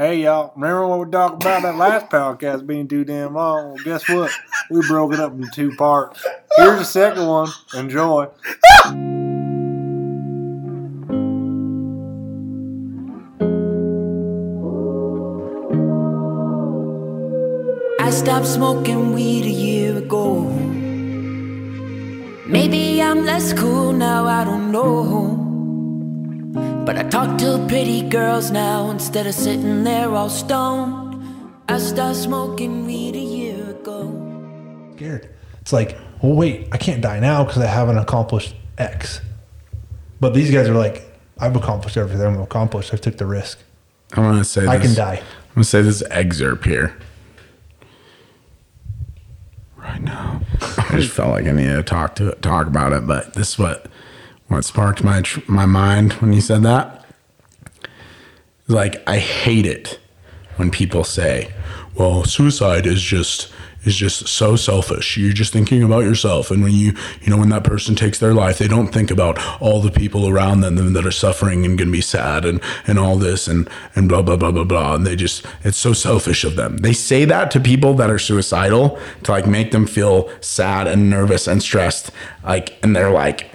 Hey y'all, remember what we talked about that last podcast being too damn long? Well, guess what? We broke it up into two parts. Here's the second one. Enjoy. I stopped smoking weed a year ago. Maybe I'm less cool now, I don't know. But I talk to pretty girls now instead of sitting there all stoned. I stopped smoking weed a year ago. Scared. It's like, well, wait, I can't die now because I haven't accomplished X. But these guys are like, I've accomplished everything I'm accomplished. I took the risk. I'm gonna say I this, can die. I'm gonna say this excerpt here. Right now, I just felt like I needed to talk to talk about it, but this is what what sparked my my mind when you said that. Like I hate it when people say, "Well, suicide is just is just so selfish. You're just thinking about yourself." And when you you know when that person takes their life, they don't think about all the people around them that are suffering and going to be sad and and all this and and blah blah blah blah blah. And they just it's so selfish of them. They say that to people that are suicidal to like make them feel sad and nervous and stressed. Like and they're like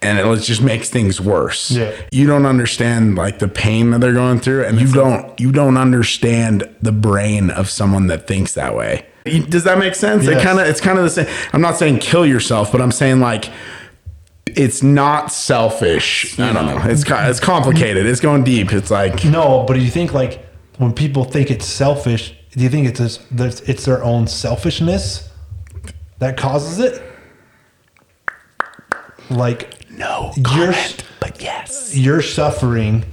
and it just makes things worse. Yeah. You don't understand like the pain that they're going through, and you don't you don't understand the brain of someone that thinks that way. Does that make sense? It kind of it's kind of the same. I'm not saying kill yourself, but I'm saying like it's not selfish. I don't know. It's it's complicated. It's going deep. It's like No, but do you think like when people think it's selfish, do you think it's that it's their own selfishness that causes it? Like no you're but yes. you're suffering.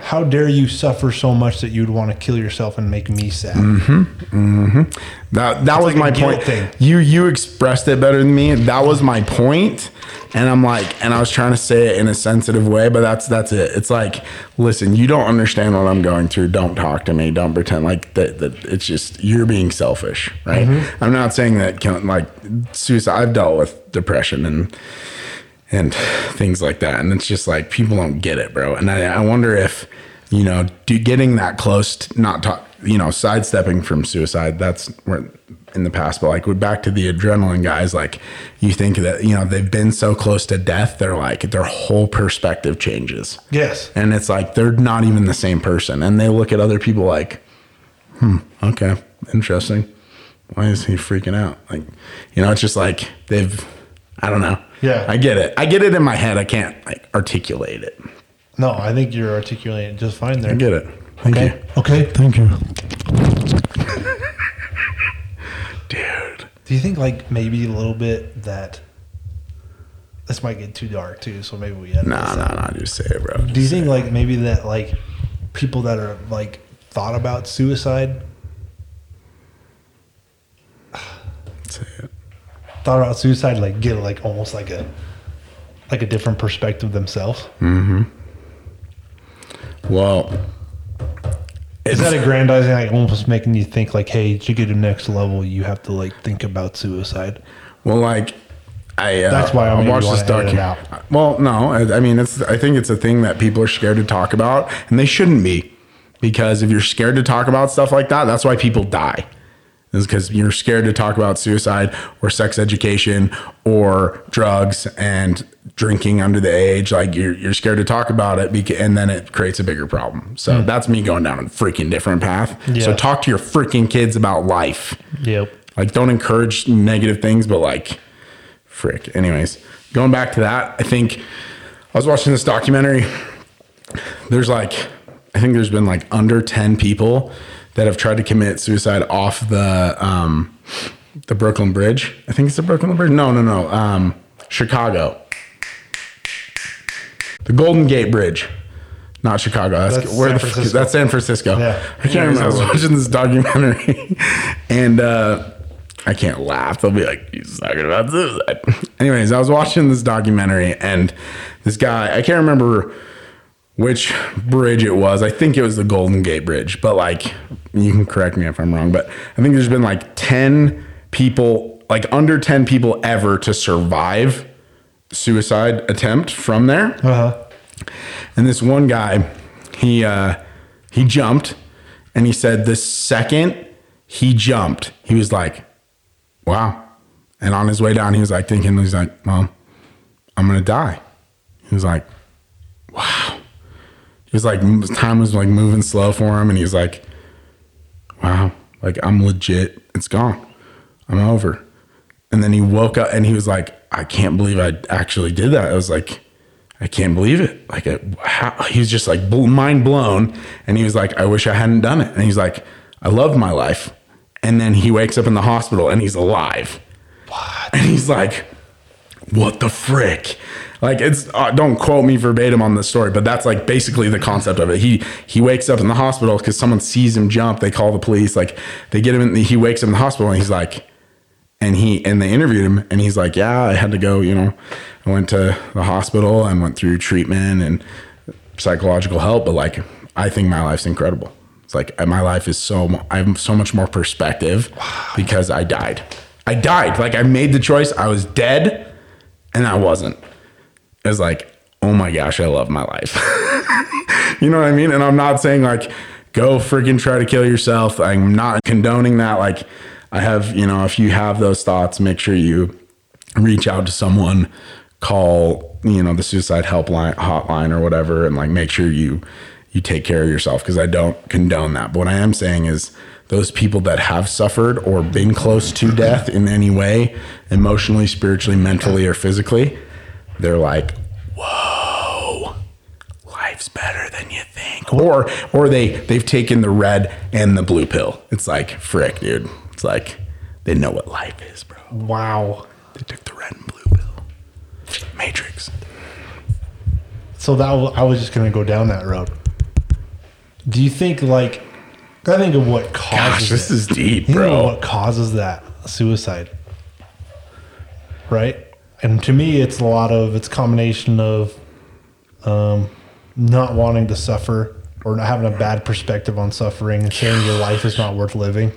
How dare you suffer so much that you'd want to kill yourself and make me sad? That that was like my point. thing. You you expressed it better than me. That was my. And I'm like, and I was trying to say it in a sensitive way, but that's that's it. It's like, listen, you don't understand what I'm going through. Don't talk to me. Don't pretend like that. that it's just you're being selfish, right? Mm-hmm. I'm not saying that like suicide. I've dealt with depression and and things like that. And it's just like people don't get it, bro. And I, I wonder if, you know, do getting that close, to not talk, you know, sidestepping from suicide, that's where in the past, but like we're back to the adrenaline guys, like you think that, you know, they've been so close to death, they're like, their whole perspective changes. Yes. And it's like they're not even the same person. And they look at other people like, hmm, okay, interesting. Why is he freaking out? Like, you know, it's just like they've, I don't know. Yeah. I get it. I get it in my head. I can't like articulate it. No, I think you're articulating it just fine there. I get it. Thank Okay. you. Okay. Thank you. Dude. Do you think like maybe a little bit that this might get too dark too? So maybe we end Nah, this. nah, nah. Just say it, bro. Do you think like maybe that like people that are like thought about suicide Say it. Thought about suicide like get like almost like a like a different perspective themselves? Mm-hmm. Well, Is that aggrandizing, like almost making you think like, hey, to get to the next level, you have to like think about suicide? Well, like I uh, That's why I watched this out. Well, no, I, I mean it's. I think it's a thing that people are scared to talk about, and they shouldn't be, because if you're scared to talk about stuff like that, that's why people die. Is because you're scared to talk about suicide or sex education or drugs and drinking under the age. Like you're you're scared to talk about it, and then it creates a bigger problem. So that's me going down a freaking different path. So Hmm. Talk to your freaking kids about life. Yep. Like, don't encourage negative things, but like, frick. Anyways, going back to that, I think I was watching this documentary. There's like, I think there's been like under 10 people that have tried to commit suicide off the, um, the Brooklyn Bridge. I think it's the Brooklyn Bridge. No, no, no. Um, Chicago. The Golden Gate Bridge. Not Chicago. That's, That's where San the Francisco. that's San Francisco. Yeah. I can't remember. I was watching this documentary, and uh, I can't laugh. They'll be like, "He's talking about suicide." Anyways, I was watching this documentary, and this guy, I can't remember which bridge it was. I think it was the Golden Gate Bridge, but like, you can correct me if I'm wrong. But I think there's been like ten people, like under ten people ever to survive suicide attempt from there. Uh huh. And this one guy, he uh, He jumped and he said the second he jumped, he was like, wow. And on his way down, he was like thinking, he's like, Mom, I'm gonna die. He was like. He was like, time was like moving slow for him, and he was like, wow, like I'm legit. It's gone. I'm over. And then he woke up and he was like, I can't believe I actually did that. I was like, I can't believe it. Like, it, how, he was just like mind blown. And he was like, I wish I hadn't done it. And he's like, I love my life. And then he wakes up in the hospital and he's alive. What? And he's like, what the frick? Like it's uh, don't quote me verbatim on the story, but that's like basically the concept of it. He he wakes up in the hospital because someone sees him jump. They call the police. Like they get him. In the, he wakes up in the hospital and he's like, and he and they interviewed him and he's like, yeah, I had to go. You know, I went to the hospital and went through treatment and psychological help, but like I think my life's incredible. It's like my life is so I have so much more perspective because I died. I died. Like I made the choice. I was dead, and I wasn't. Was like, oh my gosh, I love my life. you know what I mean? And I'm not saying like go freaking try to kill yourself. I'm not condoning that. Like I have, you know, if you have those thoughts, make sure you reach out to someone, call, you know, the suicide helpline hotline or whatever, and like make sure you you take care of yourself because I don't condone that. But what I am saying is those people that have suffered or been close to death in any way, emotionally, spiritually, mentally, or physically, they're like, whoa, life's better than you think. Or or they they've taken the red and the blue pill. It's like, frick, dude. It's like they know what life is, bro. Wow. They took the red and blue pill. Matrix. So that I was just gonna go down that road. Do you think like I think of what causes Gosh, this it. is deep, You know bro. what causes that suicide, right? And to me, it's a lot of it's a combination of um, not wanting to suffer or not having a bad perspective on suffering and saying your life is not worth living.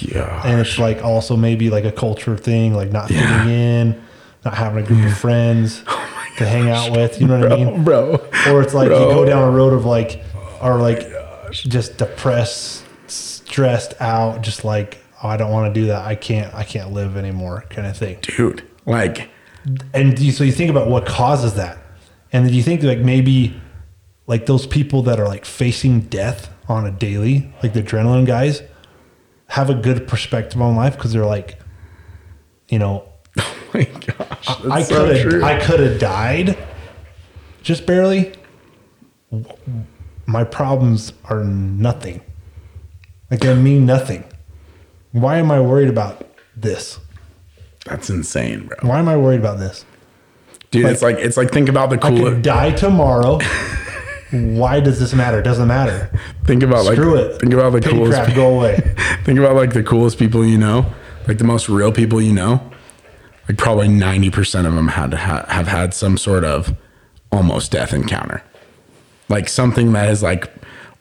Yeah. And it's like also maybe like a culture thing, like not Yeah. fitting in, not having a group of friends to hang out with. You know what I mean? bro. or it's like you go down a road of like or like just depressed stressed out just like oh, i don't want to do that i can't i can't live anymore kind of thing Dude, like, and you, so you think about what causes that and then you think like maybe like those people that are like facing death on a daily like the adrenaline guys have a good perspective on life because they're like you know oh my gosh. I could I could have died just barely. My problems are nothing. Like they mean nothing. Why am I worried about this? That's insane, bro. Why am I worried about this? Dude, Like- it's like it's like think about the I could die tomorrow. Why does this matter? It doesn't matter. Think about like Screw it. think about the Pity coolest. crap, go away. think about like the coolest people you know, like the most real people you know. Like probably ninety percent of them had to ha- have had some sort of almost death encounter, like something that is like,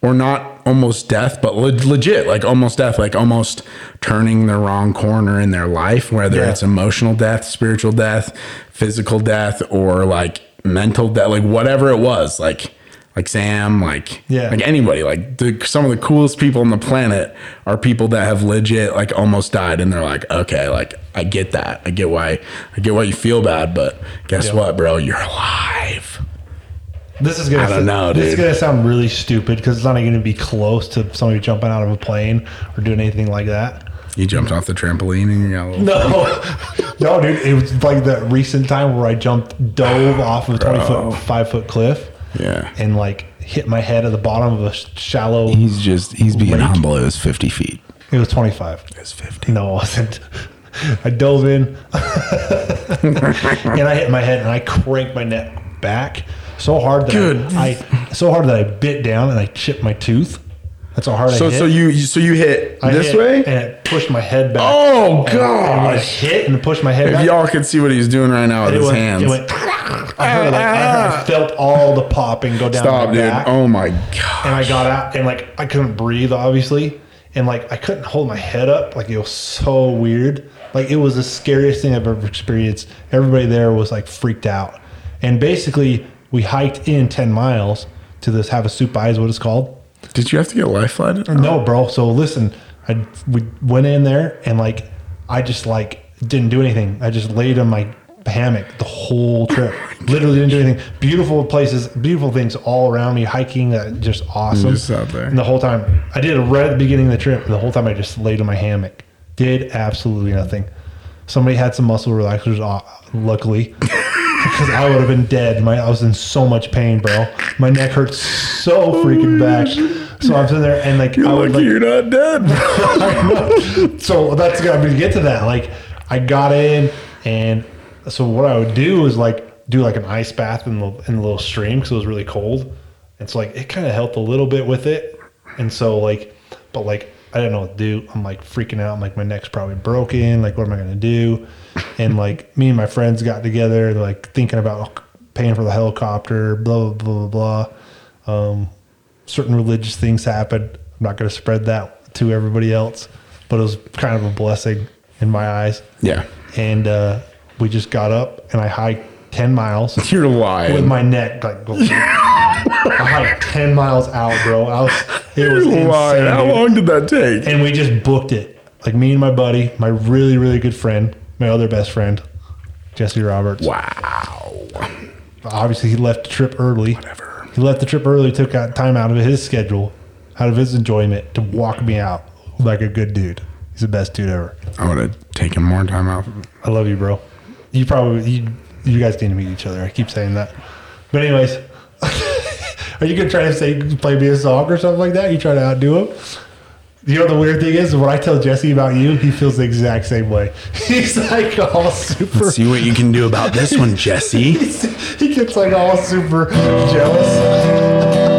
or not almost death, but le- legit, like almost death, like almost turning the wrong corner in their life, whether Yeah. it's emotional death, spiritual death, physical death, or like mental death, like whatever it was, like like Sam, like Yeah. like anybody, like the, some of the coolest people on the planet are people that have legit like almost died, and they're like, okay, like I get that, I get why, I get why you feel bad, but guess Yeah. what, bro, you're alive. This is gonna. I don't know, This is dude. gonna sound really stupid because it's not even going to be close to somebody jumping out of a plane or doing anything like that. You jumped off the trampoline and you got a little. No, no, dude. It was like that recent time where I jumped, dove off of a twenty Bro. foot, five foot cliff, Yeah. and like hit my head at the bottom of a sh- shallow. He's just, he's being humble. It was 50 feet. It was twenty five. It was 50. No, it wasn't. I dove in, and I hit my head, and I cranked my neck back so hard that Good. I, I so hard that I bit down and I chipped my tooth. That's how hard I So, hit. so you, so you hit I this hit, way? and it pushed my head back. Oh, I hit and pushed my head If back. y'all could see what he's doing right now with it his went, hands. It went, I, heard like, I, heard, I ah. felt all the popping go down Stop, my dude. back, Oh my god. and I got out, and like I couldn't breathe, obviously, and like I couldn't hold my head up. Like it was so weird. Like it was the scariest thing I've ever experienced. Everybody there was like freaked out, and basically we hiked in ten miles to this Havasupai is what it's called. Did you have to get life flighted? No, bro. So listen, I we went in there and like I just like didn't do anything. I just laid on my hammock the whole trip. Literally didn't do anything. Beautiful places, beautiful things all around me. Hiking, uh, just awesome. Just out there. And the whole time, I did it right at the beginning of the trip. The whole time, I just laid on my hammock. Did absolutely nothing. Somebody had some muscle relaxers, uh, luckily, because I would have been dead. My I was in so much pain, bro. My neck hurts so oh, freaking bad. So I'm sitting there and like You're I would like you're not dead. So that's got me to get to that. Like I got in, and so what I would do is like do like an ice bath in the in the little stream because it was really cold, and so like it kind of helped a little bit with it. And so like, but like I didn't know what to do. I'm like freaking out. I'm like my neck's probably broken. Like what am I gonna do? And like me and my friends got together, like thinking about paying for the helicopter. Blah blah blah blah. blah. Um, certain religious things happened. I'm not going to spread that to everybody else, but it was kind of a blessing in my eyes. yeah. And uh, we just got up and I hiked 10 miles You're lying. with my neck like I hiked 10 miles out, bro. I was, it was You're lying. insane. How long did that take? And we just booked it. Like me and my buddy, my really, really good friend, my other best friend, Jesse Roberts. Wow. obviously he left the trip early. Whatever. He left the trip early, took out time out of his schedule, out of his enjoyment to walk me out like a good dude. He's the best dude ever. I would have taken more time off. I love you, bro. You probably you, you guys need to meet each other. I keep saying that. But anyways, are you gonna try to say play me a song or something like that? You try to outdo him? You know the weird thing is when I tell Jesse about you, he feels the exact same way. He's like all super. See what you can do about this one, Jesse. he gets like all super jealous.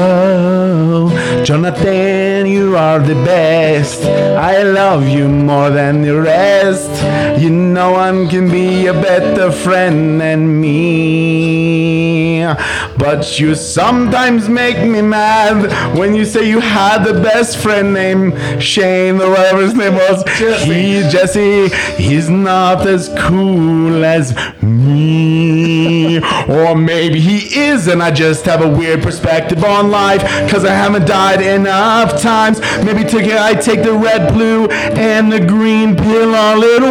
Oh, Jonathan, you are the best. I love you more than the rest. You no one can be a better friend than me. But you sometimes make me mad when you say you had the best friend named Shane or whatever his name was. He, Jesse, he's not as cool as me. Or maybe he is, and I just have a weird perspective on life because I haven't died enough times. Maybe take, I take the red, blue, and the green pill all at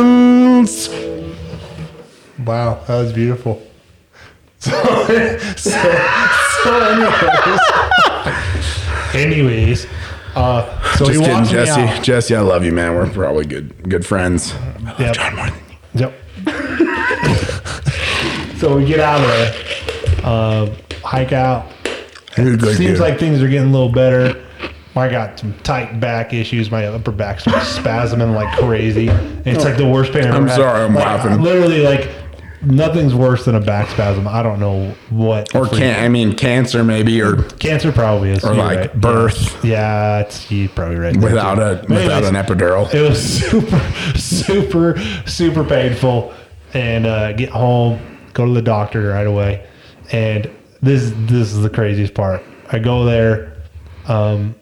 once. Wow, that was beautiful. So, so, so anyways, anyways, uh, so Just kidding, Jesse. Jesse, I love you, man. We're probably good, good friends. I Yep. John more than you. Yep. so we get out of there, uh, hike out. Good Seems dude. like things are getting a little better. I got some tight back issues. My upper back's spasming like crazy. And it's like the worst pain I've I'm ever had. sorry, I'm Like, laughing. Literally, like nothing's worse than a back spasm. I don't know what. Or can I mean cancer maybe, or Cancer probably is. Or like right. birth. Yeah, it's you're probably right. without a But without anyways, an epidural. It was super, super, super painful. And uh, get home, go to the doctor right away. And this this is the craziest part. I go there, um,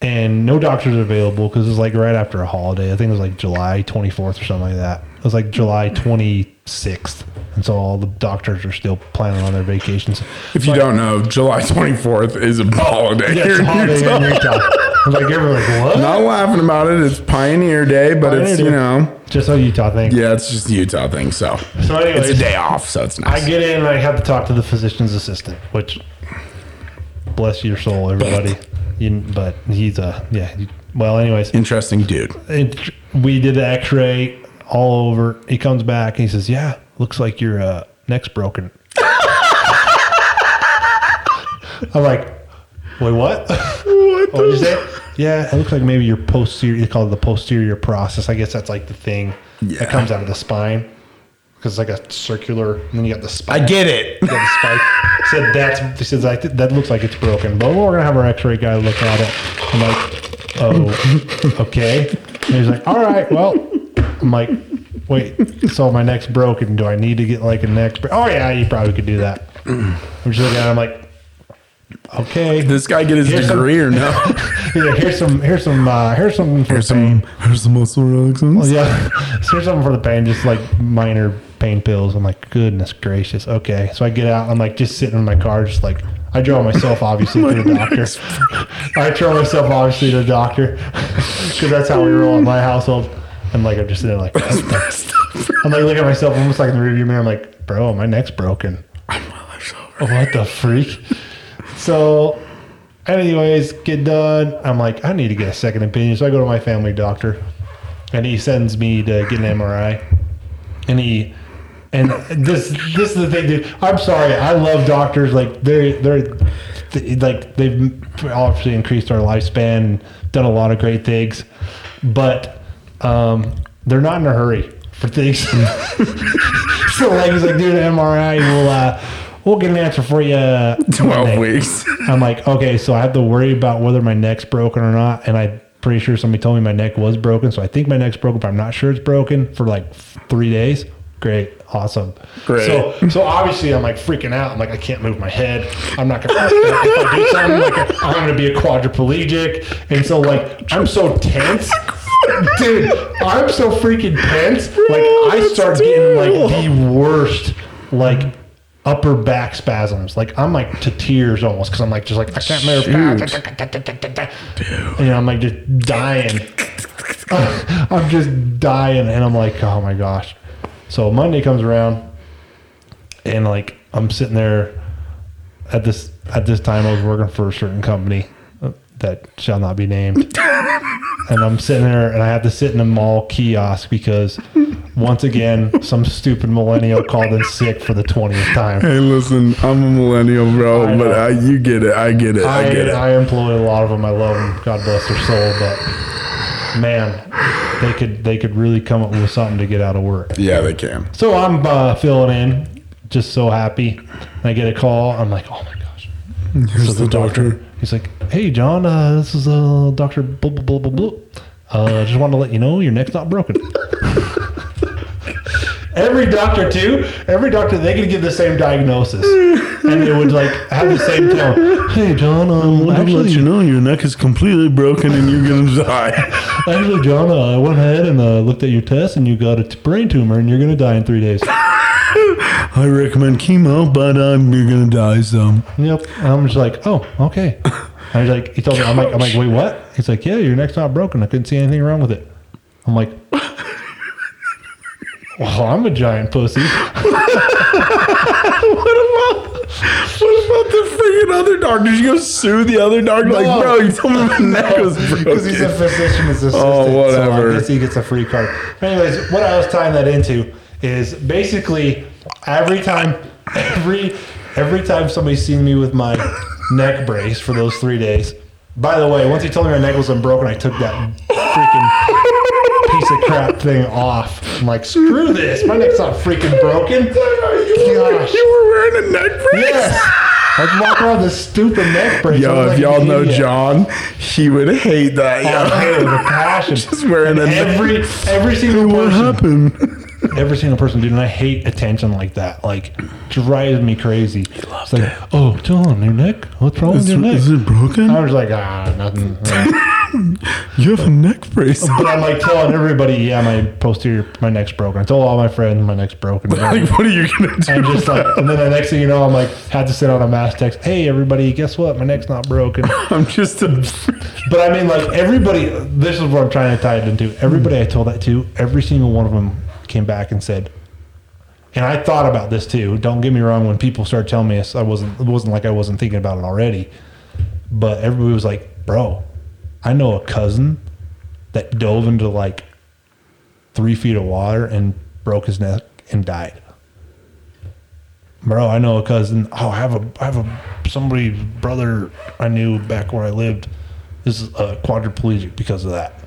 and no doctors are available because it's like right after a holiday. I think it was like July 24th or something like that. It was like July 26th. And so all the doctors are still planning on their vacations. If you don't know, July 24th is a holiday Yeah, it's a holiday in Utah. I was like, everyone's like, what? Not laughing about it. It's Pioneer Day, but it's Pioneer you know, Just a Utah thing. yeah, it's just a Utah thing. So So anyways, it's a day off, so it's nice. I get in and I have to talk to the physician's assistant, which bless your soul, everybody. You, but he's a yeah. Well, anyways, Interesting dude. it, we did the X-ray all over. He comes back and he says, "Yeah, looks like your uh, neck's broken." I'm like, "Wait, what? what did you say?" Yeah, it looks like maybe your posterior. They call it the posterior process. I guess that's like the thing Yeah. that comes out of the spine because it's like a circular, and then you got the spike. I get it. You got the spike. Said that's. He says th- that looks like it's broken, but we're gonna have our X-ray guy look at it. I'm like, oh, okay. And he's like, all right, well, I'm like, wait. So my neck's broken. Do I need to get like a neck? Spray? Oh yeah, you probably could do that. I'm just looking at. It, I'm like, okay. this guy get his Here's some- degree or no? Here, here's some. Here's some. Uh, here's some for Here's pain. some. Here's some muscle relaxants. Yeah, here's something for the pain. Just like minor pain pills. I'm like, goodness gracious. Okay, so I get out. I'm like just sitting in my car, just like I drove myself obviously to the doctor. I drove myself obviously to the doctor because that's how we roll in my household. And like I'm just sitting there like, I'm like looking at myself almost like in the rearview mirror. I'm like, bro, my neck's broken. Oh, what the freak? So, anyways, get done. I'm like, I need to get a second opinion. So I go to my family doctor, and he sends me to get an MRI. And he, and this this is the thing, dude. I'm sorry. I love doctors. Like they're they're they- like they've obviously increased our lifespan, and done a lot of great things, but um, they're not in a hurry for things. so like he's like, dude, an MRI, we'll uh, we'll get an answer for you. Twelve Monday." weeks. I'm like, okay, so I have to worry about whether my neck's broken or not, and I'm pretty sure somebody told me my neck was broken, so I think my neck's broken, but I'm not sure it's broken for like three days. Great, awesome. Great. So, so obviously I'm like freaking out. I'm like, I can't move my head. I'm not gonna. if I do something, like I'm gonna be a quadriplegic, and so like I'm so tense. Dude, I'm so freaking tense. Like I start getting like the worst, like upper back spasms. Like I'm like to tears almost because I'm like just like I can't move. And, you know, I'm like just dying. I'm just dying, and I'm like, oh my gosh. So Monday comes around, and like I'm sitting there at this at this time. I was working for a certain company that shall not be named, and I'm sitting there, and I have to sit in a mall kiosk because once again some stupid millennial called in sick for the twentieth time. Hey, listen, I'm a millennial, bro, I but. I, you get it. I get it. I, I, get it. I employ a lot of them. I love them. God bless their soul. But man, they could they could really come up with something to get out of work. yeah, they can. So I'm uh, filling in, just so happy. And I get a call. I'm like, oh my gosh. Here's So the doctor. He's like, hey John, uh, this is uh, Doctor blah blah blah blah blah. Uh, just wanted to let you know your neck's not broken. Every doctor too. Every doctor they could give the same diagnosis, and it would like have the same tone. Hey John, um, actually, let you know your neck is completely broken and you're gonna die. Actually, John, uh, I went ahead and uh, looked at your test, and you got a t- brain tumor, and you're gonna die in three days. I recommend chemo, but um, you're gonna die. So yep. And I'm just like, oh, okay. And he's like, he told me, I'm like, I'm like, wait, what? He's like, yeah, your neck's not broken. I couldn't see anything wrong with it. I'm like, well, I'm a giant pussy. what about what about the freaking other doctors? You go sue the other doctor? Like, bro, you told me my neck was broken. Because he's a physician's assistant. Oh, So whatever. I guess he gets a free card. Anyways, what I was tying that into is basically every time, every every time somebody's seen me with my neck brace for those three days. By the way, once he told me my neck was unbroken, I took that freaking piece of crap thing off. I'm like, screw this. My neck's not freaking broken. you, were, you were wearing a neck brace? Yes. I was walking around this stupid neck brace. Yo, was if like y'all know idiot. John, he would hate that. Oh, I hate it with a passion. Just wearing a neck- every every single What person, happened? Every single person, dude. And I hate attention like that. Like drives me crazy. He It's like, oh, John, your neck. What's wrong with your neck? is it broken? I was like, ah, nothing. You have a neck brace. but I'm like telling everybody, yeah, my posterior, my neck's broken. I told all my friends my neck's broken. like, what are you gonna do? And just like, and then the next thing you know, I'm like, had to send out a mass text. Hey, everybody, guess what? My neck's not broken. I'm just a. But I mean, like everybody. This is what I'm trying to tie it into. Everybody I told that to, every single one of them came back and said, and I thought about this too. Don't get me wrong. When people started telling me I wasn't. It wasn't like I wasn't thinking about it already. But everybody was like, "Bro, I know a cousin that dove into like three feet of water and broke his neck and died." Bro, I know a cousin. Oh, I have a, I have a somebody brother I knew back where I lived is a quadriplegic because of that.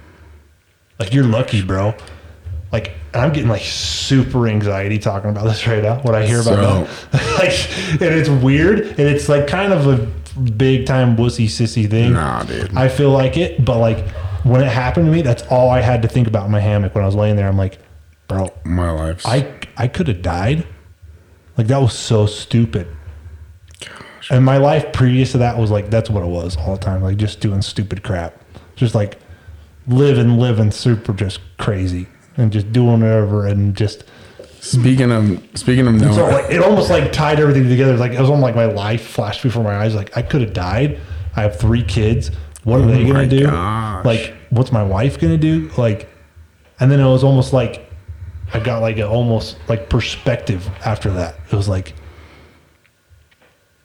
Like you're lucky, bro. Like and I'm getting like super anxiety talking about this right now. When I hear about that, like, and it's weird, and it's like kind of a big time wussy sissy thing. Nah, dude. I feel like it, but like when it happened to me, that's all I had to think about in my hammock when I was laying there. I'm like, bro, My life. I I could have died. Like that was so stupid. Gosh. And my life previous to that was like that's what it was all the time, like just doing stupid crap, just like living, living super just crazy and just doing whatever and just Speaking of speaking of so like it almost like tied everything together. Like it was almost like my life flashed before my eyes. Like I could have died. I have three kids. What are they Oh my gonna do? gosh. Like what's my wife gonna do? Like, and then it was almost like I got like a almost like perspective after that. It was like,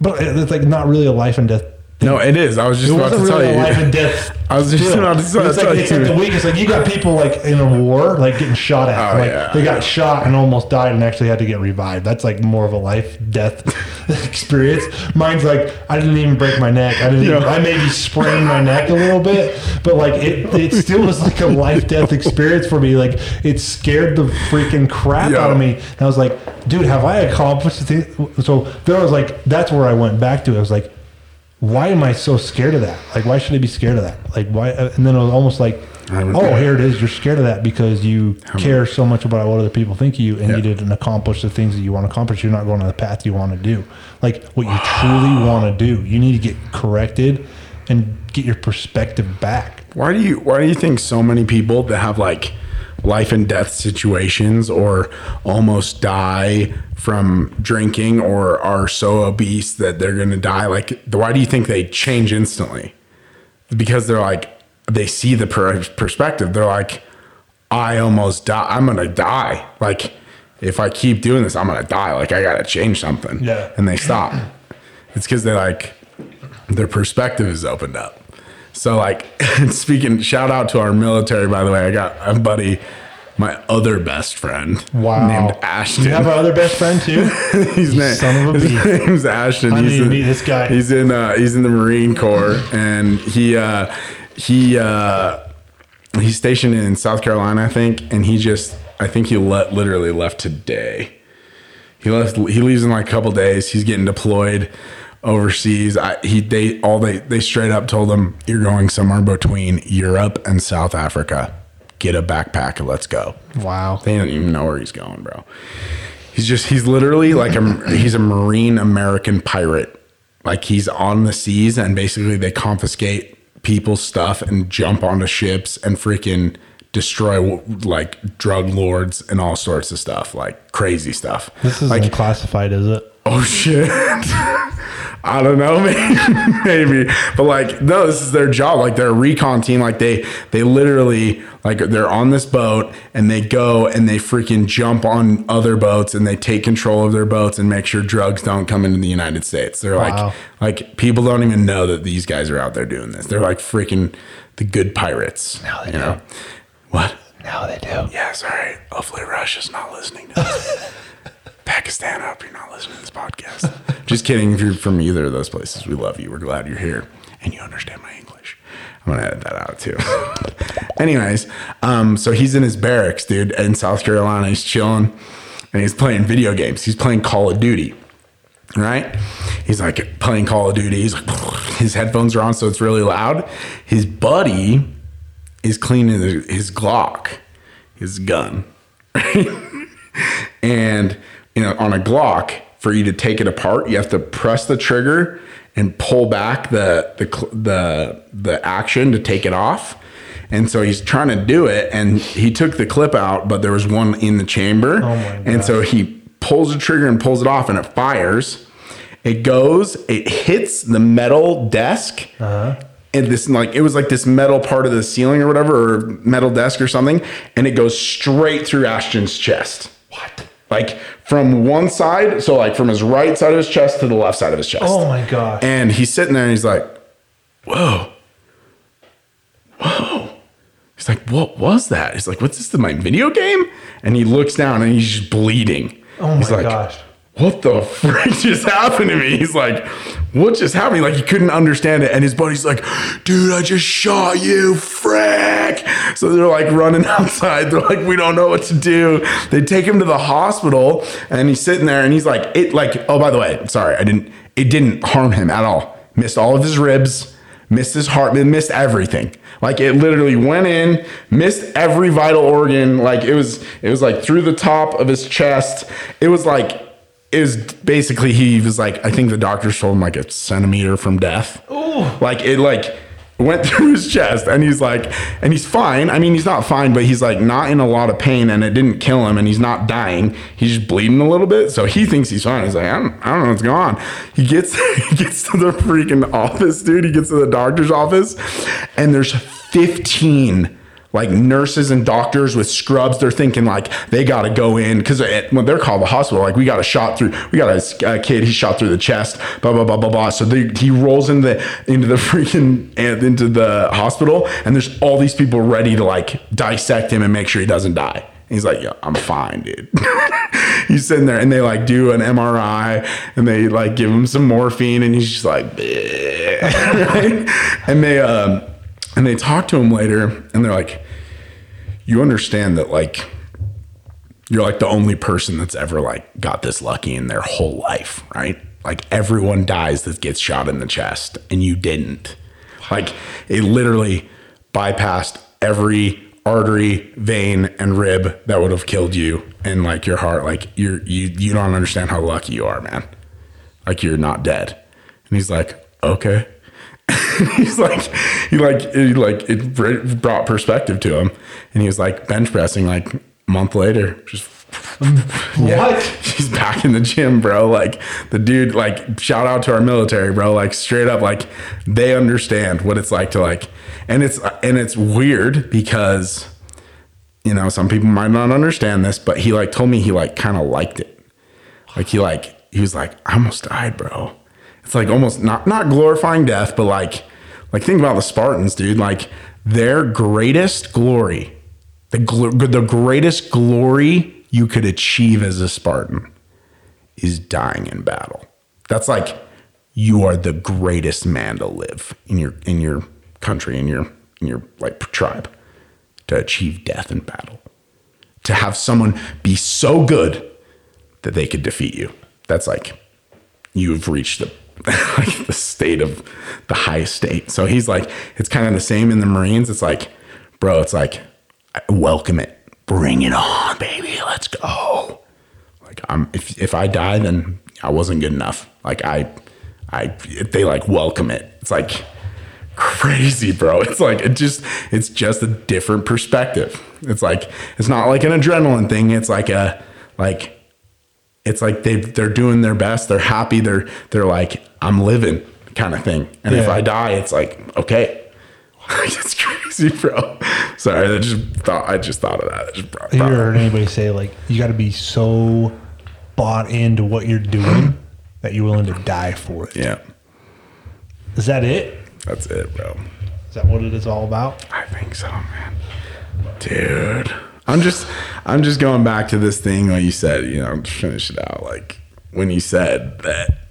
but it's like not really a life and death. No, it is. I was just It about to really tell a you. life and death. I was just about to it's like, tell it's like you. the. It's like you got people like in a war, like getting shot at. Oh, like yeah. they got shot and almost died and actually had to get revived. That's like more of a life death experience. Mine's like I didn't even break my neck. I didn't. Even, I maybe sprained my neck a little bit, but like it, it still was like a life death experience for me. Like it scared the freaking crap Yeah. out of me. And I was like, dude, have I accomplished the thing? So there was like that's where I went back to. I was like why am I so scared of that? Like, why should I be scared of that? Like, why? uh, And then it was almost like, oh, here it is. You're scared of that because you care so much about what other people think of you, and Yeah. you didn't accomplish the things that you want to accomplish. You're not going on the path you want to do, like what you truly want to do. You need to get corrected and get your perspective back. Why do you why do you think so many people that have like life and death situations or almost die from drinking or are so obese that they're going to die like why do you think they change instantly? Because they're like they see the per- perspective. They're like I almost die. I'm going to die. Like if I keep doing this, I'm going to die. Like I got to change something. Yeah. And they stop. It's cuz they like their perspective is opened up. So like speaking shout out to our military by the way. I got a buddy my other best friend Wow. named Ashton. You have our other best friend too. His name, son of a his name's Ashton. I need to in, meet this guy. He's in uh, he's in the Marine Corps and he uh, he uh, he's stationed in South Carolina, I think, and he just I think he let literally left today. He left. He leaves in like a couple days. He's getting deployed overseas. I, he they all they they straight up told him you're going somewhere between Europe and South Africa. Get a backpack and let's go. Wow. They don't even know where he's going, bro. He's just he's literally like a he's a Marine American pirate. Like he's on the seas and basically they confiscate people's stuff and jump onto ships and freaking destroy like drug lords and all sorts of stuff, like crazy stuff. This isn't like classified, is it? oh shit. I don't know, maybe, maybe, but like, no, this is their job. Like, they're a recon team. Like, they they literally like they're on this boat and they go and they freaking jump on other boats and they take control of their boats and make sure drugs don't come into the United States. They're Wow. like, like people don't even know that these guys are out there doing this. They're like freaking the good pirates. Now they you know what? Now they do. Yeah, sorry. Hopefully Russia's not listening to this. Pakistan, I hope you're not listening to this podcast. Just kidding. If you're from either of those places, we love you. We're glad you're here and you understand my English. I'm gonna edit that out too. Anyways, um, so he's in his barracks, dude, in South Carolina. He's chilling and he's playing video games. He's playing Call of Duty. Right? He's like playing Call of Duty. He's like, his headphones are on, so it's really loud. His buddy is cleaning his Glock, his gun. and you know, on a Glock, for you to take it apart, you have to press the trigger and pull back the the the the action to take it off. And so he's trying to do it, and he took the clip out, but there was one in the chamber. Oh my and so he pulls the trigger and pulls it off, and it fires. It goes, it hits the metal desk, Uh-huh. and this like it was like this metal part of the ceiling or whatever, or metal desk or something, and it goes straight through Ashton's chest. What? Like from one side, so like from his right side of his chest to the left side of his chest. Oh my god! And he's sitting there and he's like, Whoa. Whoa. He's like, What was that? He's like, What's this? The my video game? And he looks down and he's just bleeding. Oh he's my like, gosh. What the frick just happened to me? He's like, What just happened? Like, he couldn't understand it. And his buddy's like, Dude, I just shot you, frick. So they're like running outside. They're like, We don't know what to do. They take him to the hospital and he's sitting there and he's like, It, like, oh, by the way, sorry, I didn't, it didn't harm him at all. Missed all of his ribs, missed his heart, missed everything. Like it literally went in, missed every vital organ. Like it was, it was like through the top of his chest. It was like is basically he was like I think the doctors told him like a centimeter from death. Like it like went through his chest and he's like and he's fine. I mean he's not fine, but he's like not in a lot of pain and it didn't kill him and he's not dying. He's just bleeding a little bit. So he thinks he's fine. He's like, I don't, I don't know what's going on. He gets he gets to the freaking office, dude. He gets to the doctor's office and there's 15 like nurses and doctors with scrubs they're thinking like they got to go in because when they're called the hospital like we got a shot through we got a, a kid he shot through the chest blah blah blah blah blah so they, he rolls into the into the freaking into the hospital and there's all these people ready to like dissect him and make sure he doesn't die He's like, yeah, I'm fine, dude. he's sitting there and they like do an MRI and they like give him some morphine and he's just like, right? and they, um, and they talk to him later and they're like, you understand that like you're like the only person that's ever like got this lucky in their whole life, right? Like everyone dies that gets shot in the chest and you didn't. Like it literally bypassed every artery, vein, and rib that would have killed you and like your heart. Like you're you you don't understand how lucky you are, man. Like you're not dead. And he's like, okay. he's like, he like, he like, it brought perspective to him, and he was like bench pressing like a month later, just yeah, What? he's back in the gym, bro. Like the dude, like shout out to our military, bro. Like straight up, like they understand what it's like to like, and it's and it's weird because you know some people might not understand this, but he like told me he like kind of liked it. Like he like he was like I almost died, bro. It's like almost not not glorifying death, but like like think about the Spartans, dude. Like their greatest glory, the gl- the greatest glory you could achieve as a Spartan is dying in battle. That's like you are the greatest man to live in your in your country in your in your like tribe to achieve death in battle. To have someone be so good that they could defeat you. That's like you've reached the like the state of the highest state. So he's like, it's kind of the same in the Marines. It's like, bro, it's like, welcome it, bring it on, baby, let's go. Like I'm, if if I die, then I wasn't good enough. Like I, I, they like welcome it. It's like crazy, bro. It's like it just, it's just a different perspective. It's like it's not like an adrenaline thing. It's like a like it's like they they're doing their best. They're happy. They're they're like I'm living kind of thing. And if I die, it's like okay. it's crazy, bro. Sorry, I just thought I just thought of that. I just brought, Have you ever heard anybody say like you got to be so bought into what you're doing that you're willing to die for it? Yeah, Is that it? that's it, bro. Is that what it is all about? I think so, man. Dude. I'm just I'm just going back to this thing like you said, you know, finish it out. Like when you said that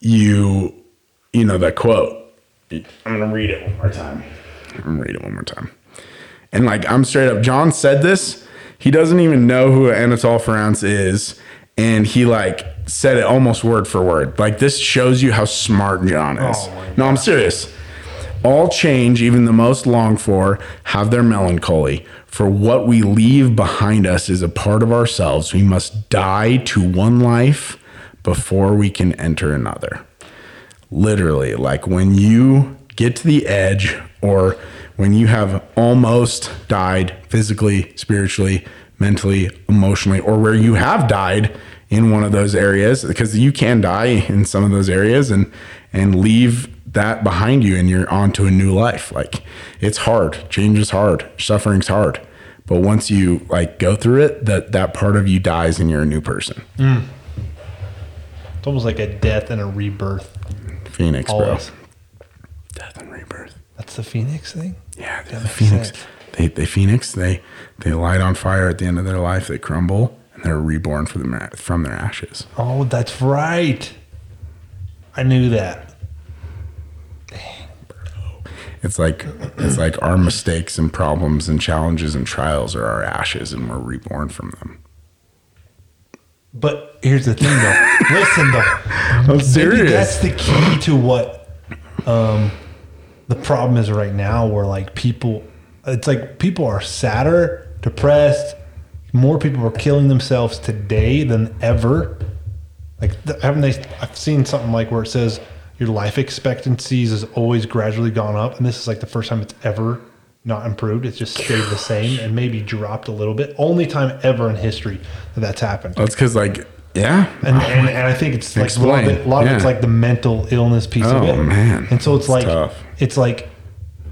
you you know that quote. I'm gonna read it one more time. I'm gonna read it one more time. And like I'm straight up, John said this. He doesn't even know who Anatole France is, and he like said it almost word for word. Like this shows you how smart John is. Oh no, I'm serious. All change, even the most longed for, have their melancholy. For what we leave behind us is a part of ourselves. We must die to one life before we can enter another. Literally, like when you get to the edge or when you have almost died physically, spiritually, mentally, emotionally, or where you have died in one of those areas, because you can die in some of those areas and and leave that behind you and you're on to a new life. Like it's hard. Change is hard. Suffering's hard. But once you like go through it, that that part of you dies and you're a new person. Mm. It's almost like a death and a rebirth. Phoenix, Always. bro. Death and rebirth. That's the Phoenix thing. Yeah, they're That the phoenix. sense. They they phoenix. They they light on fire at the end of their life. They crumble and they're reborn from the from their ashes. Oh, that's right. I knew that. It's like it's like our mistakes and problems and challenges and trials are our ashes, and we're reborn from them. But here's the thing, though. Listen, though. I'm Maybe that's the key to what um, the problem is right now, where like people, it's like people are sadder, depressed, more people are killing themselves today than ever. Like, haven't they? I've seen something like where it says your life expectancies has always gradually gone up, and this is like the first time it's ever not improved. It's just stayed the same and maybe dropped a little bit. Only time ever in history that that's happened. That's because like yeah, And, and, and I think it's like a lot, of, it, a lot of it's like the mental illness piece of oh, it. Oh, man. And so it's, It's like tough. it's like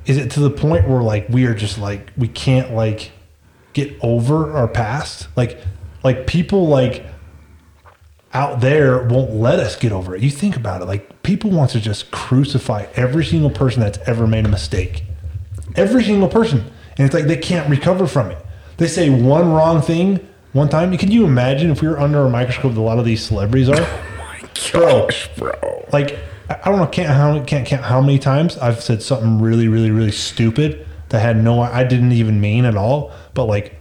is it to the point where like we are just like we can't like get over our past? Like like people like out there won't let us get over it. You think about it, like people want to just crucify every single person that's ever made a mistake. Every single person. And it's like they can't recover from it. They say one wrong thing one time. Can you imagine if we were under a microscope that a lot of these celebrities are? Oh my gosh, bro. like I I don't know can't how can't count how many times I've said something really really really stupid that had no I didn't even mean at all but like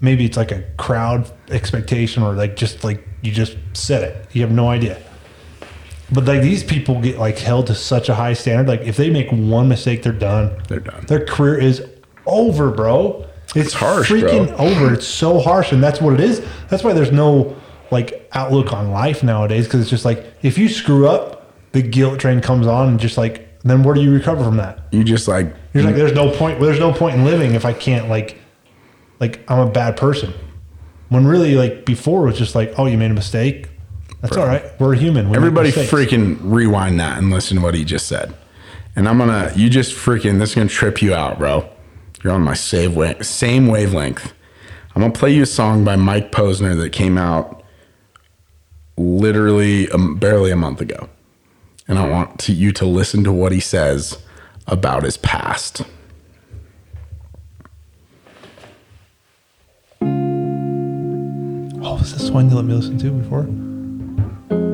maybe it's like a crowd expectation or like just like you just said it you have no idea but like these people get like held to such a high standard. Like if they make one mistake they're done. They're done. their career is over bro. It's, harsh, freaking bro. over. It's so harsh and that's what it is. That's why there's no like outlook on life nowadays because it's just like if you screw up the guilt train comes on and just like then where do you recover from that? You just like you're like there's no point there's no point in living if i can't like like i'm a bad person. When really like before it was just like oh you made a mistake that's all right we're human we Everybody freaking rewind that and listen to what he just said. And I'm gonna, you just freaking, this is gonna trip you out, bro. You're on my save wa- same wavelength. I'm gonna play you a song by Mike Posner that came out literally um, barely a month ago. And I want to, you to listen to what he says about his past. oh was this one you let me listen to before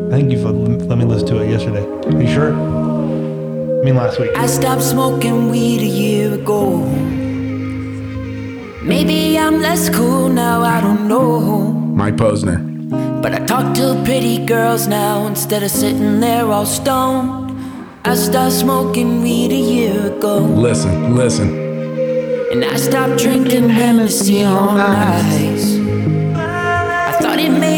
i think you've let me listen to it yesterday are you sure i mean last week I stopped smoking weed a year ago. Maybe I'm less cool now, I don't know. Mike Posner. But I talk to pretty girls now instead of sitting there all stoned. I stopped smoking weed a year ago. Listen, listen. And I stopped drinking Hennessy on ice. I thought it made my fans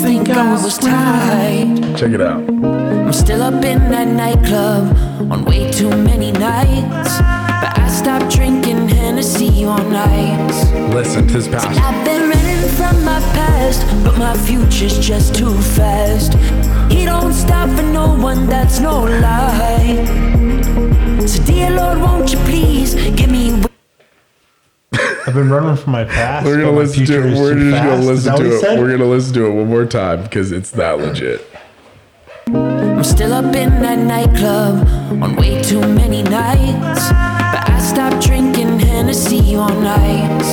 think I was tight. Check it out. I'm still up in that nightclub on way too many nights. But I stopped drinking Hennessy on ice. Listen to his past. I've been running from my past, but my future's just too fast. He don't stop for no one, that's no lie. So, dear Lord, won't you please give me. I've been running from my past. We're gonna listen to it. We're just fast. gonna listen to it. said? We're gonna listen to it one more time because it's that legit. I'm still up in that nightclub on way too many nights. But I stopped drinking Hennessy on ice.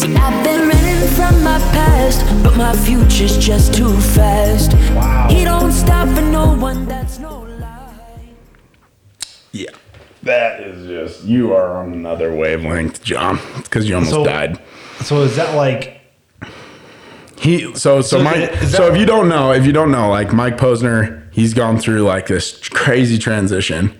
See, I've been running from my past, but my future's just too fast. Wow. He don't stop for no one, that's no lie. Yeah. That is just you are on another wavelength, John. Because you almost So- died. So is that like He so so, So Mike. so if you don't know, if you don't know, like Mike Posner, he's gone through like this crazy transition.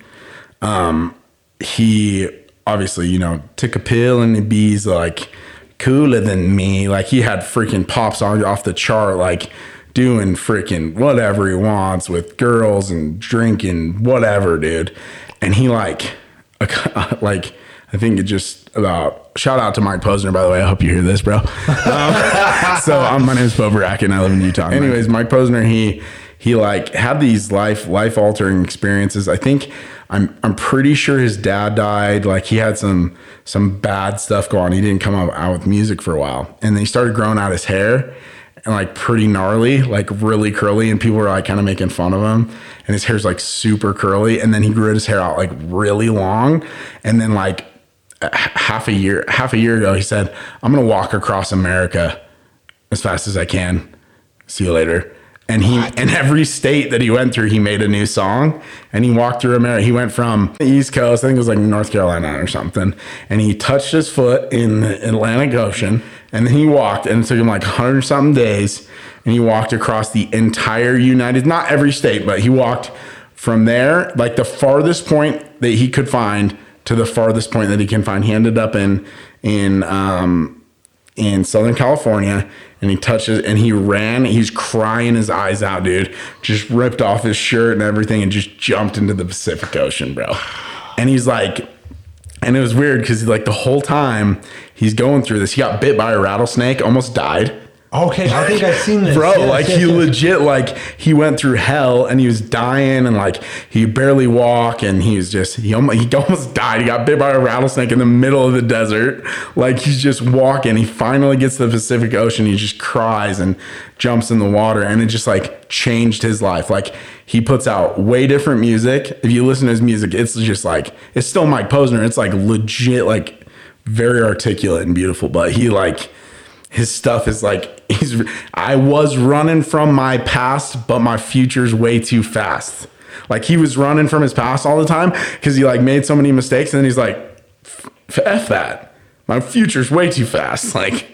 Um, he obviously you know took a pill and he's like cooler than me. Like he had freaking pops on off the chart, like doing freaking whatever he wants with girls and drinking whatever, dude. And he like like I think it just about shout out to Mike Posner by the way. I hope you hear this, bro. Um, so um, my name is Bo Barack and I live in Utah. Anyways, Mike Posner, he he like had these life life altering experiences. I think I'm I'm pretty sure his dad died. Like he had some some bad stuff going on. He didn't come out, out with music for a while, and then he started growing out his hair and like pretty gnarly, like really curly, and people were like kind of making fun of him. And his hair's like super curly, and then he grew his hair out like really long, and then like half a year half a year ago, he said, "I'm gonna walk across America as fast as I can. See you later." And he in every state that he went through, he made a new song, and he walked through America. He went from the East Coast, I think it was like North Carolina or something, and he touched his foot in the Atlantic Ocean, and then he walked, and it took him like hundred something days, and he walked across the entire United, not every state, but he walked from there, like the farthest point that he could find to the farthest point that he can find. He ended up in in um, in Southern California and he touches and he ran. He's crying his eyes out, dude. Just ripped off his shirt and everything and just jumped into the Pacific Ocean, bro. And he's like, and it was weird because like the whole time he's going through this, he got bit by a rattlesnake, almost died. Okay, I think I've seen this. Bro, Yes, like yes, he yes. legit like he went through hell and he was dying and like he barely walk and he was just he almost he almost died. He got bit by a rattlesnake in the middle of the desert. Like he's just walking. He finally gets to the Pacific Ocean. He just cries and jumps in the water and it just like changed his life. Like he puts out way different music. If you listen to his music, it's just like it's still Mike Posner. It's like legit like very articulate and beautiful, but he like his stuff is like he's I was running from my past, but my future's way too fast. Like he was running from his past all the time because he like made so many mistakes, and then he's like, "F f that, my future's way too fast." Like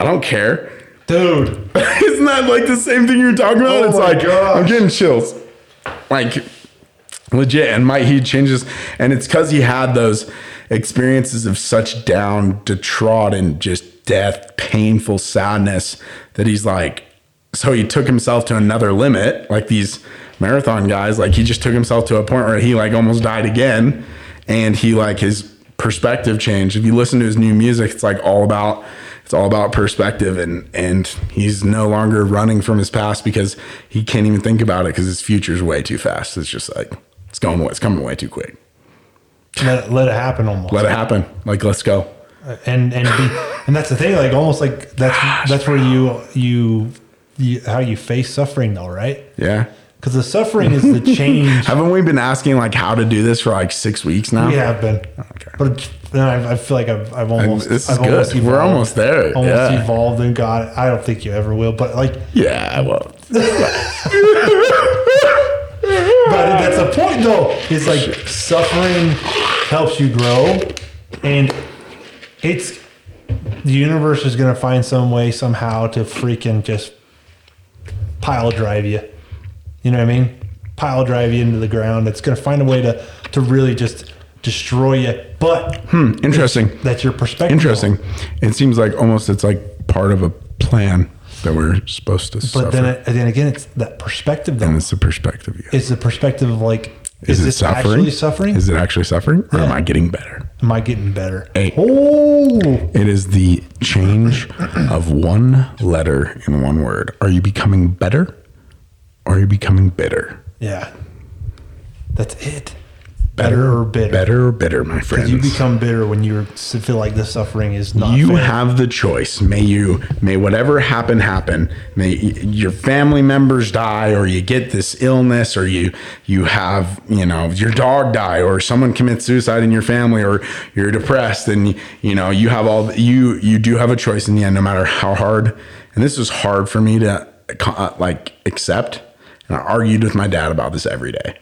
I don't care. dude. Isn't that like the same thing you're talking about? Oh it's like gosh. I'm getting chills. Like legit, and my he changes, and it's because he had those experiences of such down, dotrodden, just death, painful sadness that he's like. So he took himself to another limit, like these marathon guys. Like he just took himself to a point where he like almost died again, and he like his perspective changed. If you listen to his new music, it's like all about it's all about perspective and and he's no longer running from his past because he can't even think about it because his future's way too fast. It's just like it's going it's coming way too quick. Let, it- let it happen almost. Let it happen. Like let's go. Uh, and and be, and that's the thing. Like almost like that's that's where you you you how you face suffering though, right? Yeah. Because the suffering is the change. Haven't we been asking like how to do this for like six weeks now? We have been, Okay. but I, I feel like I've, I've almost this is I've almost good. We're almost there. Almost Yeah. evolved and got it. I don't think you ever will, but like, Yeah. Well. but that's the point though. It's like suffering helps you grow, and it's the universe is gonna find some way somehow to freaking just pile drive you. You know what I mean? Pile drive you into the ground. It's gonna find a way to to really just destroy you. But hmm, Interesting. that's your perspective. Interesting. It seems like almost it's like part of a plan that we're supposed to But suffer. then, it- then again, it's that perspective. Though. and it's the perspective you It's the perspective of like, is, it this actually suffering? Is it actually suffering? Or am I getting better? Am I getting better? Hey. Oh, It is the change of one letter in one word. Are you becoming better or are you becoming bitter? yeah. That's it. Better, or bitter? Better or bitter, my friends. You become bitter when you feel like the suffering is not. You fair. have the choice. May you, may whatever happen happen. May your family members die, or you get this illness, or you you have you know your dog die, or someone commits suicide in your family, or you're depressed, and you know you have all you you do have a choice in the end, no matter how hard. And this was hard for me to uh, like accept. And I argued with my dad about this every day.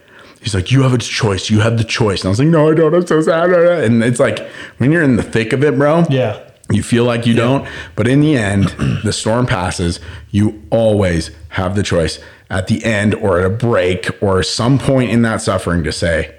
He's like, you have a choice. You have the choice. And I was like, no, I don't. I'm so sad. And it's like when you're in the thick of it, bro. Yeah. You feel like you don't, but in the end, the storm passes. You always have the choice at the end or at a break or some point in that suffering to say,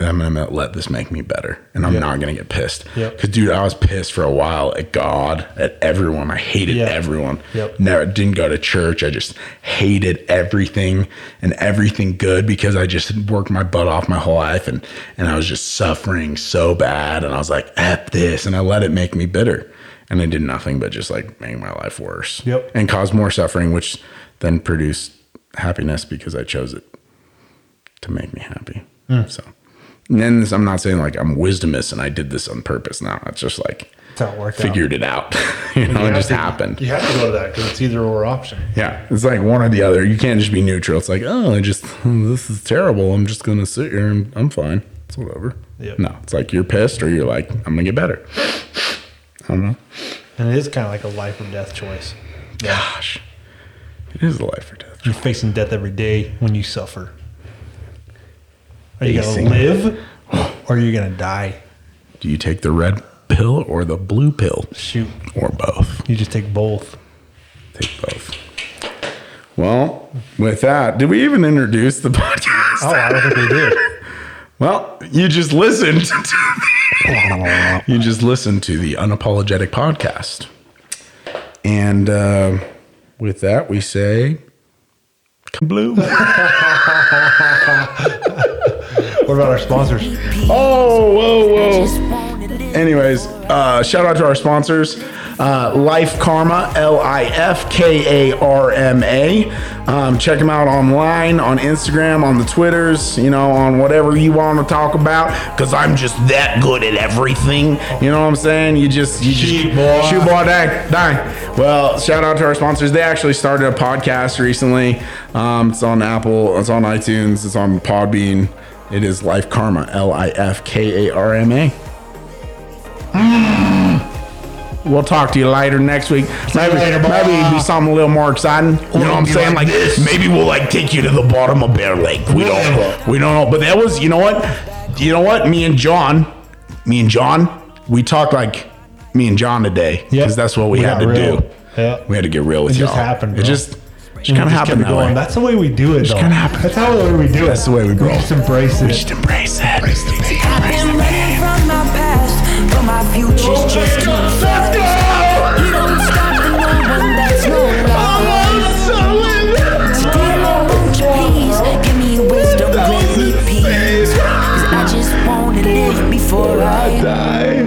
I'm to let this make me better. And I'm Yep. not to get pissed. Yep. Because, dude, I was pissed for a while at God, at everyone. I hated everyone. Yep. Never didn't go to church. I just hated everything and everything good because I just worked my butt off my whole life and and I was just suffering so bad and I was like, F this and I let it make me bitter. And it did nothing but just like make my life worse. Yep. And cause more suffering, which then produced happiness because I chose it to make me happy. Hmm. So and then this, I'm not saying like I'm wisdomous and I did this on purpose. No, it's just like how it worked out. figured it out. you know, You it just to- happened. You have to go to that because it's either or option. Yeah, it's like one or the other. You can't just be neutral. It's like, oh, I just this is terrible. I'm just gonna sit here and I'm fine. It's whatever. Yep. No, it's like you're pissed or you're like, I'm gonna get better. I don't know. And it is kind of like a life or death choice. Gosh, it is a life or death. You're facing death every day when you suffer. Are you gonna live or are you gonna die? Do you take the red pill or the blue pill Shoot, or both? you just take both. Take both. Well, with that, did we even introduce the podcast? Oh, I don't think we did. Well, you just listened to you just listen to the Unapologetic Podcast. And uh, with that, we say, blue. What about our sponsors? Oh, whoa, whoa. Anyways, uh, shout out to our sponsors. Uh, Life Karma, L I F K A R M A. Um, check them out online, on Instagram, on the Twitters, you know, on whatever you want to talk about. Because I'm just that good at everything. You know what I'm saying? You just, you Shoot, just, boy. shoot, boy, die, die. Well, shout out to our sponsors. They actually started a podcast recently. Um, it's on Apple, it's on iTunes, it's on Podbean. It is Life Karma, L I F K A R M A. We'll talk to you later next week. Maybe, later, maybe it'd be something a little more exciting. You know what I'm saying? like this. maybe we'll like take you to the bottom of Bear Lake. We don't, we don't know. But that was, you know what? You know what? Me and John, me and John, we talked like me and John today because Yep. that's what we, We had to real. do. Yeah. We had to get real with It y'all. just happened, It just, just And kind of happened that going. way. That's the way we do it. Though. kinda happened. That's how the way we do it. That's the way we roll. just embrace it. Just embrace it. Embrace the pain. I've been running from my past, but my future's oh just too fast. You don't stop for no one that's no oh longer. So dear Lord, won't you please give me wisdom, grant me peace. 'Cause I just wanna live before I Die.